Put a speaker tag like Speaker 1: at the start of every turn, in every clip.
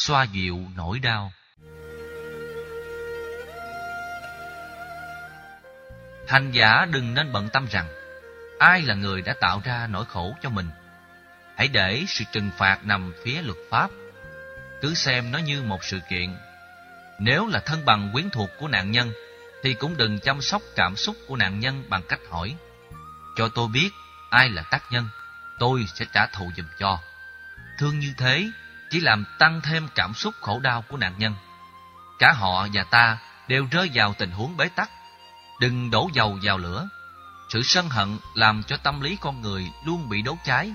Speaker 1: xoa dịu nỗi đau. Hành giả đừng nên bận tâm rằng ai là người đã tạo ra nỗi khổ cho mình. Hãy để sự trừng phạt nằm phía luật pháp. Cứ xem nó như một sự kiện. Nếu là thân bằng quyến thuộc của nạn nhân, thì cũng đừng chăm sóc cảm xúc của nạn nhân bằng cách hỏi. Cho tôi biết ai là tác nhân, tôi sẽ trả thù giùm cho. Thương như thế chỉ làm tăng thêm cảm xúc khổ đau của nạn nhân. Cả họ và ta đều rơi vào tình huống bế tắc. Đừng đổ dầu vào lửa. Sự sân hận làm cho tâm lý con người luôn bị đốt cháy,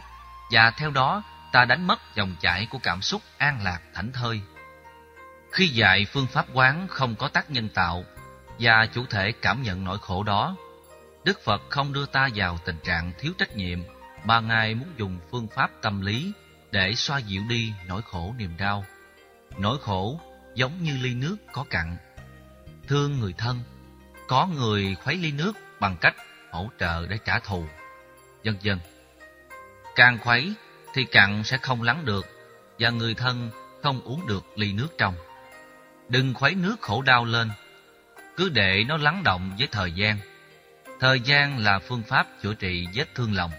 Speaker 1: và theo đó ta đánh mất dòng chảy của cảm xúc an lạc thảnh thơi. Khi dạy phương pháp quán không có tác nhân tạo và chủ thể cảm nhận nỗi khổ đó, Đức Phật không đưa ta vào tình trạng thiếu trách nhiệm mà Ngài muốn dùng phương pháp tâm lý để xoa dịu đi nỗi khổ niềm đau. Nỗi khổ giống như ly nước có cặn. Thương người thân, có người khuấy ly nước bằng cách hỗ trợ để trả thù, vân vân. Càng khuấy thì cặn sẽ không lắng được và người thân không uống được ly nước trong. Đừng khuấy nước khổ đau lên, cứ để nó lắng động với thời gian. Thời gian là phương pháp chữa trị vết thương lòng.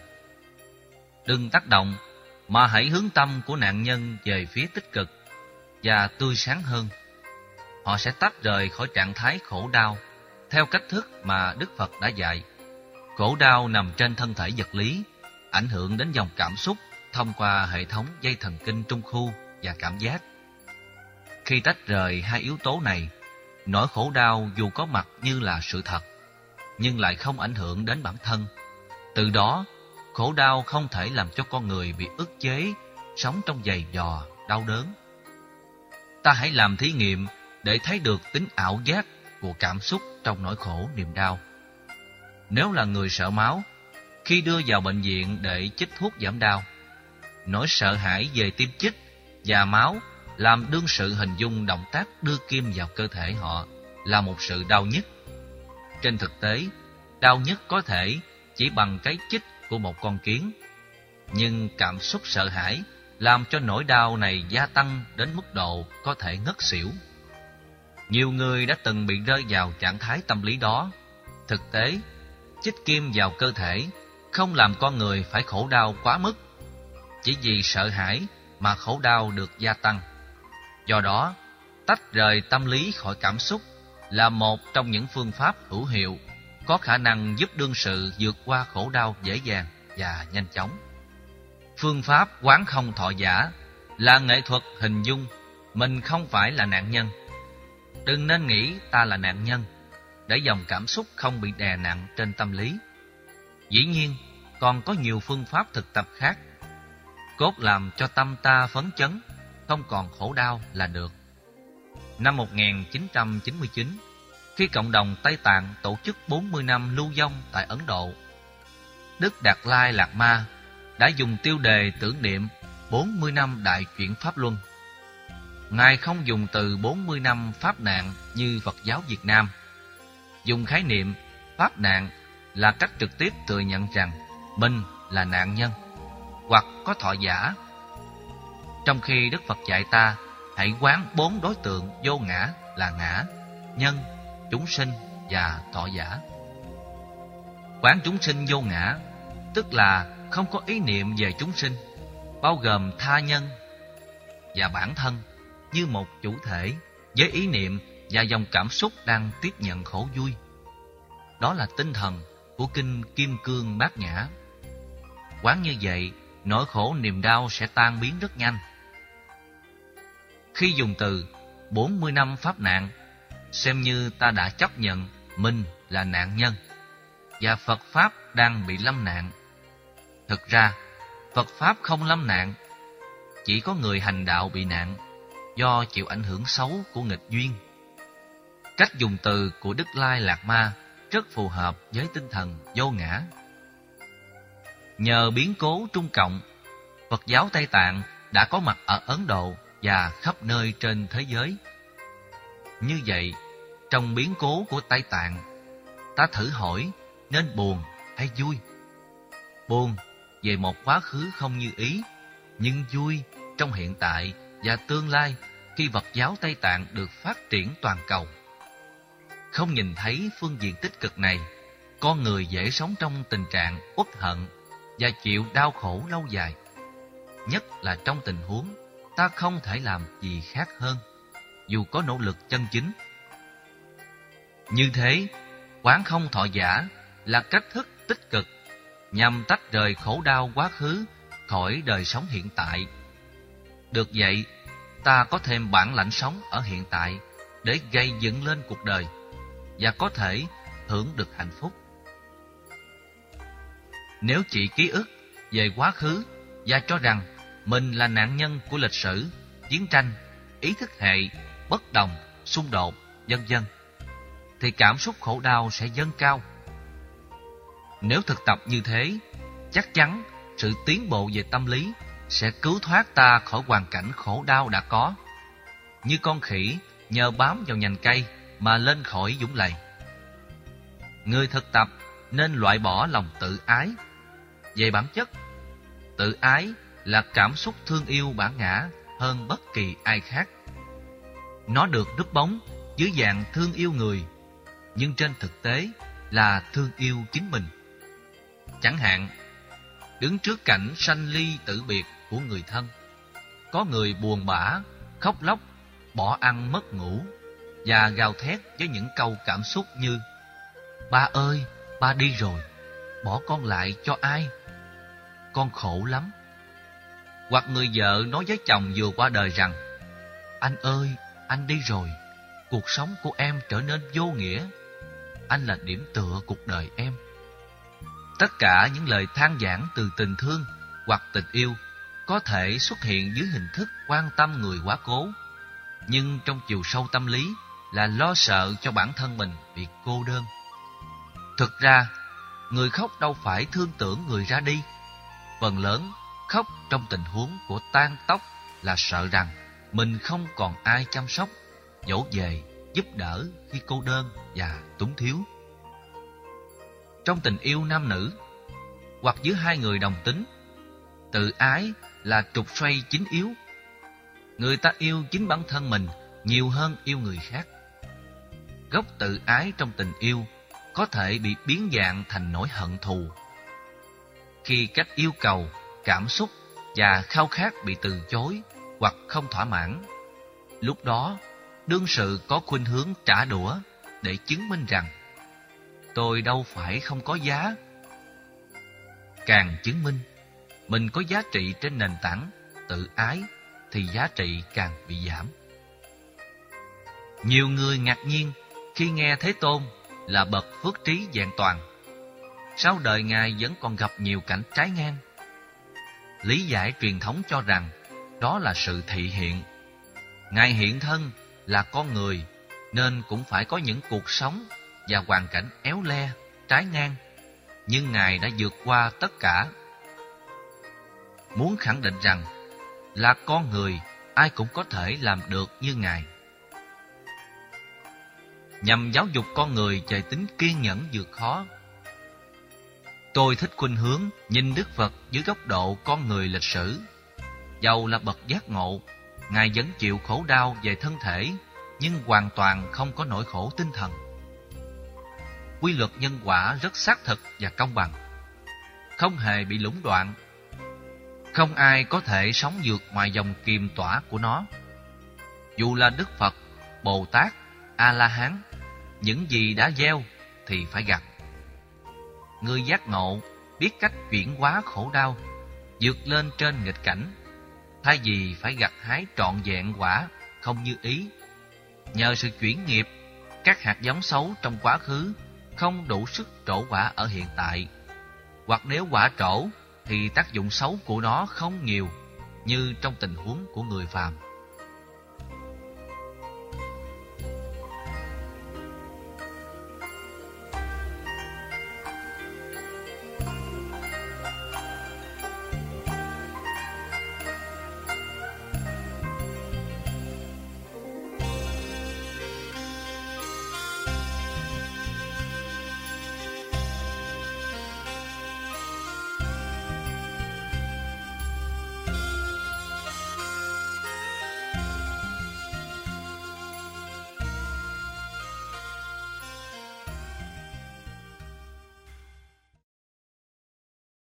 Speaker 1: Đừng tác động mà hãy hướng tâm của nạn nhân về phía tích cực và tươi sáng hơn. Họ sẽ tách rời khỏi trạng thái khổ đau theo cách thức mà Đức Phật đã dạy. Khổ đau nằm trên thân thể vật lý, ảnh hưởng đến dòng cảm xúc thông qua hệ thống dây thần kinh trung khu và cảm giác. Khi tách rời hai yếu tố này, nỗi khổ đau dù có mặt như là sự thật, nhưng lại không ảnh hưởng đến bản thân. Từ đó, khổ đau không thể làm cho con người bị ức chế, sống trong giày dò, đau đớn. Ta hãy làm thí nghiệm để thấy được tính ảo giác của cảm xúc trong nỗi khổ niềm đau. Nếu là người sợ máu, khi đưa vào bệnh viện để chích thuốc giảm đau, nỗi sợ hãi về tiêm chích và máu làm đương sự hình dung động tác đưa kim vào cơ thể họ là một sự đau nhất. Trên thực tế, đau nhất có thể chỉ bằng cái chích của một con kiến. Nhưng cảm xúc sợ hãi làm cho nỗi đau này gia tăng đến mức độ có thể ngất xỉu. Nhiều người đã từng bị rơi vào trạng thái tâm lý đó. Thực tế, chích kim vào cơ thể không làm con người phải khổ đau quá mức. Chỉ vì sợ hãi mà khổ đau được gia tăng. Do đó, tách rời tâm lý khỏi cảm xúc là một trong những phương pháp hữu hiệu có khả năng giúp đương sự vượt qua khổ đau dễ dàng và nhanh chóng. Phương pháp quán không thọ giả là nghệ thuật hình dung mình không phải là nạn nhân. Đừng nên nghĩ ta là nạn nhân, để dòng cảm xúc không bị đè nặng trên tâm lý. Dĩ nhiên, còn có nhiều phương pháp thực tập khác. Cốt làm cho tâm ta phấn chấn, không còn khổ đau là được. Năm 1999, khi cộng đồng Tây Tạng tổ chức 40 năm lưu vong tại Ấn Độ. Đức Đạt Lai Lạt Ma đã dùng tiêu đề tưởng niệm 40 năm đại chuyển Pháp Luân. Ngài không dùng từ 40 năm Pháp nạn như Phật giáo Việt Nam. Dùng khái niệm Pháp nạn là cách trực tiếp thừa nhận rằng mình là nạn nhân hoặc có thọ giả. Trong khi Đức Phật dạy ta hãy quán bốn đối tượng vô ngã là ngã, nhân chúng sinh và thọ giả. Quán chúng sinh vô ngã, tức là không có ý niệm về chúng sinh, bao gồm tha nhân và bản thân như một chủ thể với ý niệm và dòng cảm xúc đang tiếp nhận khổ vui. Đó là tinh thần của kinh Kim Cương Bát Nhã. Quán như vậy, nỗi khổ niềm đau sẽ tan biến rất nhanh. Khi dùng từ 40 năm pháp nạn xem như ta đã chấp nhận mình là nạn nhân và Phật Pháp đang bị lâm nạn. Thực ra, Phật Pháp không lâm nạn, chỉ có người hành đạo bị nạn do chịu ảnh hưởng xấu của nghịch duyên. Cách dùng từ của Đức Lai Lạc Ma rất phù hợp với tinh thần vô ngã. Nhờ biến cố Trung Cộng, Phật giáo Tây Tạng đã có mặt ở Ấn Độ và khắp nơi trên thế giới. Như vậy, trong biến cố của Tây Tạng, ta thử hỏi nên buồn hay vui? Buồn về một quá khứ không như ý, nhưng vui trong hiện tại và tương lai khi Phật giáo Tây Tạng được phát triển toàn cầu. Không nhìn thấy phương diện tích cực này, con người dễ sống trong tình trạng uất hận và chịu đau khổ lâu dài. Nhất là trong tình huống ta không thể làm gì khác hơn, dù có nỗ lực chân chính. Như thế, quán không thọ giả là cách thức tích cực nhằm tách rời khổ đau quá khứ khỏi đời sống hiện tại. Được vậy, ta có thêm bản lãnh sống ở hiện tại để gây dựng lên cuộc đời và có thể hưởng được hạnh phúc. Nếu chỉ ký ức về quá khứ và cho rằng mình là nạn nhân của lịch sử, chiến tranh, ý thức hệ, bất đồng, xung đột, vân vân, thì cảm xúc khổ đau sẽ dâng cao. Nếu thực tập như thế, chắc chắn sự tiến bộ về tâm lý sẽ cứu thoát ta khỏi hoàn cảnh khổ đau đã có. Như con khỉ nhờ bám vào nhành cây mà lên khỏi dũng lầy. Người thực tập nên loại bỏ lòng tự ái. Về bản chất, tự ái là cảm xúc thương yêu bản ngã hơn bất kỳ ai khác. Nó được núp bóng dưới dạng thương yêu người, nhưng trên thực tế là thương yêu chính mình. Chẳng hạn, đứng trước cảnh sanh ly tử biệt của người thân, có người buồn bã, khóc lóc, bỏ ăn mất ngủ và gào thét với những câu cảm xúc như Ba ơi, ba đi rồi, bỏ con lại cho ai? Con khổ lắm. Hoặc người vợ nói với chồng vừa qua đời rằng Anh ơi, anh đi rồi, cuộc sống của em trở nên vô nghĩa. Anh là điểm tựa cuộc đời em. Tất cả những lời than giảng từ tình thương hoặc tình yêu có thể xuất hiện dưới hình thức quan tâm người quá cố, nhưng trong chiều sâu tâm lý là lo sợ cho bản thân mình bị cô đơn. Thực ra, người khóc đâu phải thương tưởng người ra đi. Phần lớn khóc trong tình huống của tan tóc là sợ rằng mình không còn ai chăm sóc, dỗ về, giúp đỡ khi cô đơn và túng thiếu. Trong tình yêu nam nữ, hoặc giữa hai người đồng tính, tự ái là trục xoay chính yếu. Người ta yêu chính bản thân mình nhiều hơn yêu người khác. Gốc tự ái trong tình yêu có thể bị biến dạng thành nỗi hận thù. Khi cách yêu cầu, cảm xúc và khao khát bị từ chối hoặc không thỏa mãn, lúc đó đương sự có khuynh hướng trả đũa để chứng minh rằng tôi đâu phải không có giá. Càng chứng minh, mình có giá trị trên nền tảng tự ái thì giá trị càng bị giảm. Nhiều người ngạc nhiên khi nghe Thế Tôn là bậc phước trí vẹn toàn. Sau đời Ngài vẫn còn gặp nhiều cảnh trái ngang. Lý giải truyền thống cho rằng đó là sự thị hiện. Ngài hiện thân là con người nên cũng phải có những cuộc sống và hoàn cảnh éo le, trái ngang. Nhưng Ngài đã vượt qua tất cả. Muốn khẳng định rằng là con người ai cũng có thể làm được như Ngài nhằm giáo dục con người về tính kiên nhẫn vượt khó. Tôi thích khuynh hướng nhìn Đức Phật dưới góc độ con người lịch sử. Dầu là bậc giác ngộ, Ngài vẫn chịu khổ đau về thân thể, nhưng hoàn toàn không có nỗi khổ tinh thần. Quy luật nhân quả rất xác thực và công bằng, không hề bị lũng đoạn. Không ai có thể sống vượt ngoài dòng kiềm tỏa của nó. Dù là Đức Phật, Bồ Tát, A-la-hán những gì đã gieo thì phải gặt. Người giác ngộ biết cách chuyển hóa khổ đau, vượt lên trên nghịch cảnh, thay vì phải gặt hái trọn vẹn quả không như ý. Nhờ sự chuyển nghiệp, các hạt giống xấu trong quá khứ không đủ sức trổ quả ở hiện tại. Hoặc nếu quả trổ thì tác dụng xấu của nó không nhiều như trong tình huống của người phàm.